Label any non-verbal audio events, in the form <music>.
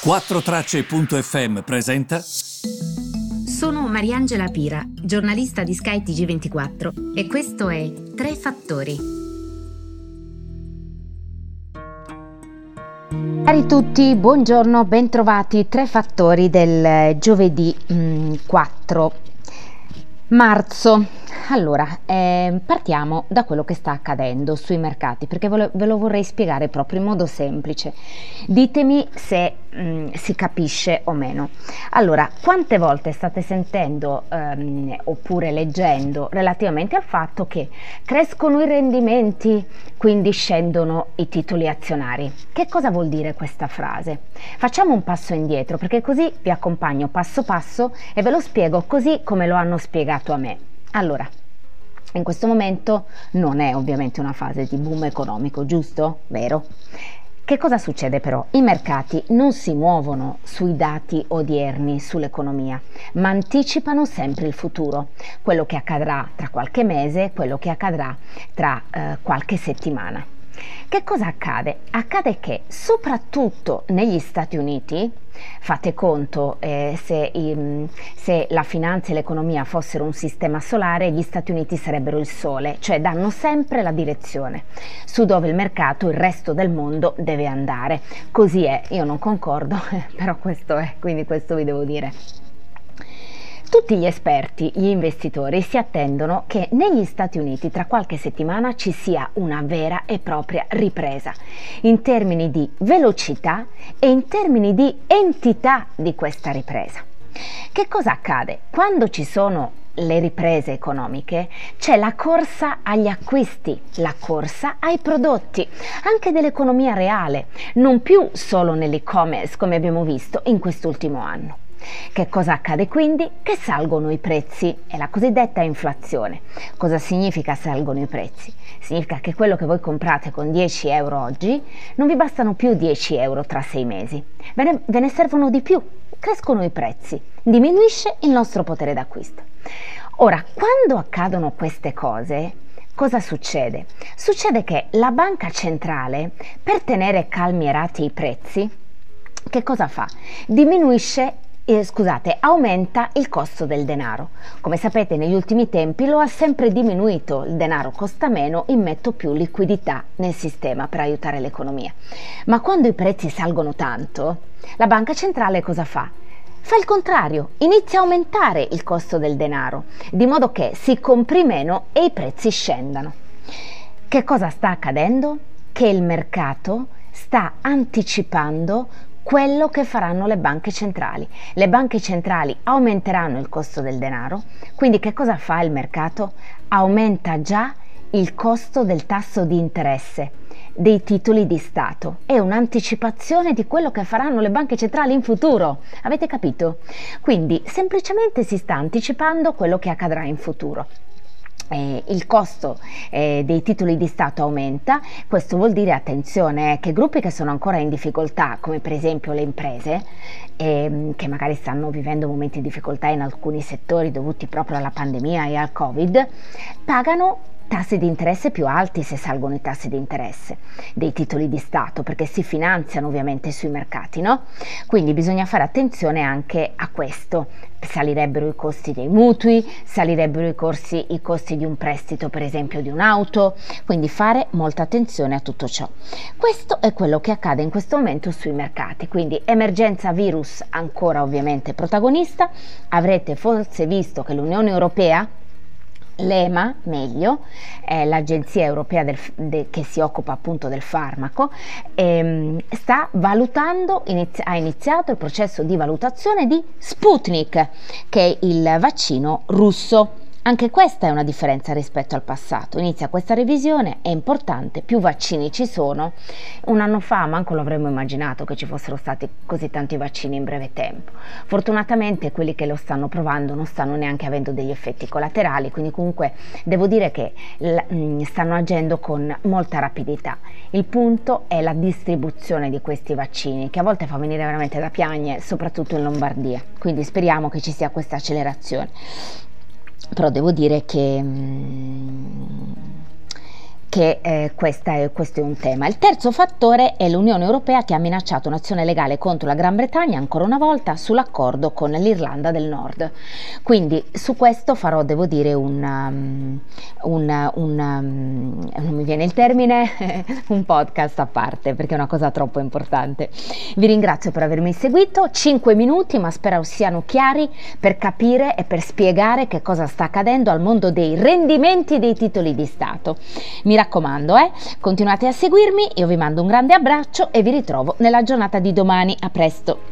4Tracce.fm presenta. Sono Mariangela Pira, giornalista di Sky TG24 e questo è Tre Fattori. Cari tutti, buongiorno, bentrovati. Tre fattori del giovedì mm, 4 marzo. Allora, eh, partiamo da quello che sta accadendo sui mercati perché ve lo, vorrei spiegare proprio in modo semplice. Ditemi se mh, mm, si capisce o meno. Allora, quante volte state sentendo ehm, oppure leggendo relativamente al fatto che crescono i rendimenti, quindi scendono i titoli azionari? Che cosa vuol dire questa frase? Facciamo un passo indietro perché così vi accompagno passo passo e ve lo spiego così come lo hanno spiegato a me. Allora, in questo momento non è ovviamente una fase di boom economico, giusto? Vero? Che cosa succede però? I mercati non si muovono sui dati odierni sull'economia, ma anticipano sempre il futuro, quello che accadrà tra qualche mese, quello che accadrà tra eh, qualche settimana. Che cosa accade? Accade che soprattutto negli Stati Uniti, fate conto eh, se, um, se, la finanza e l'economia fossero un sistema solare, gli Stati Uniti sarebbero il sole, cioè danno sempre la direzione su dove il mercato, il resto del mondo deve andare. Così è, io non concordo, <laughs> però questo è, quindi questo vi devo dire. Tutti gli esperti, gli investitori si attendono che negli Stati Uniti tra qualche settimana ci sia una vera e propria ripresa in termini di velocità e in termini di entità di questa ripresa. Che cosa accade? Quando ci sono le riprese economiche c'è la corsa agli acquisti, la corsa ai prodotti, anche dell'economia reale, non più solo nell'e-commerce come abbiamo visto in quest'ultimo anno. Che cosa accade quindi? Che salgono i prezzi, è la cosiddetta inflazione. Cosa significa salgono i prezzi? Significa che quello che voi comprate con 10 euro oggi non vi bastano più 10 euro tra 6 mesi, ve ne, ve ne servono di più, crescono i prezzi, diminuisce il nostro potere d'acquisto. Ora, quando accadono queste cose, cosa succede? Succede che la banca centrale, per tenere calmierati i prezzi, che cosa fa? Diminuisce eh, scusate, aumenta il costo del denaro. Come sapete negli ultimi tempi lo ha sempre diminuito, il denaro costa meno, immetto più liquidità nel sistema per aiutare l'economia. Ma quando i prezzi salgono tanto, la banca centrale cosa fa? Fa il contrario, inizia a aumentare il costo del denaro, di modo che si compri meno e i prezzi scendano. Che cosa sta accadendo? Che il mercato sta anticipando quello che faranno le banche centrali. Le banche centrali aumenteranno il costo del denaro, quindi che cosa fa il mercato? Aumenta già il costo del tasso di interesse dei titoli di Stato. È un'anticipazione di quello che faranno le banche centrali in futuro. Avete capito? Quindi semplicemente si sta anticipando quello che accadrà in futuro eh, il costo eh, dei titoli di Stato aumenta, questo vuol dire, attenzione, eh, che gruppi che sono ancora in difficoltà, come per esempio le imprese, ehm, che magari stanno vivendo momenti di difficoltà in alcuni settori dovuti proprio alla pandemia e al Covid, pagano tassi di interesse più alti se salgono i tassi di interesse dei titoli di Stato perché si finanziano ovviamente sui mercati, no? Quindi bisogna fare attenzione anche a questo. Salirebbero i costi dei mutui, salirebbero i, corsi, i costi di un prestito, per esempio di un'auto, quindi fare molta attenzione a tutto ciò. Questo è quello che accade in questo momento sui mercati, quindi emergenza virus ancora ovviamente protagonista. Avrete forse visto che l'Unione Europea L'EMA, meglio, è l'agenzia europea del, de, che si occupa appunto del farmaco, ehm, sta valutando, inizi, ha iniziato il processo di valutazione di Sputnik, che è il vaccino russo. Anche questa è una differenza rispetto al passato. Inizia questa revisione, è importante, più vaccini ci sono. Un anno fa manco lo avremmo immaginato che ci fossero stati così tanti vaccini in breve tempo. Fortunatamente quelli che lo stanno provando non stanno neanche avendo degli effetti collaterali, quindi comunque devo dire che mm, stanno agendo con molta rapidità. Il punto è la distribuzione di questi vaccini, che a volte fa venire veramente da piagne, soprattutto in Lombardia. Quindi speriamo che ci sia questa accelerazione però devo dire che, mm, che eh, è, questo è un tema. Il terzo fattore è l'Unione Europea che ha minacciato un'azione legale contro la Gran Bretagna ancora una volta sull'accordo con l'Irlanda del Nord. Quindi su questo farò, devo dire, un, um, un, un um, non mi viene il termine, <laughs> un podcast a parte perché è una cosa troppo importante. Vi ringrazio per avermi seguito, 5 minuti ma spero siano chiari per capire e per spiegare che cosa sta accadendo al mondo dei rendimenti dei titoli di Stato. Mi raccomando, eh, continuate a seguirmi, io vi mando un grande abbraccio e vi ritrovo nella giornata di domani. A presto!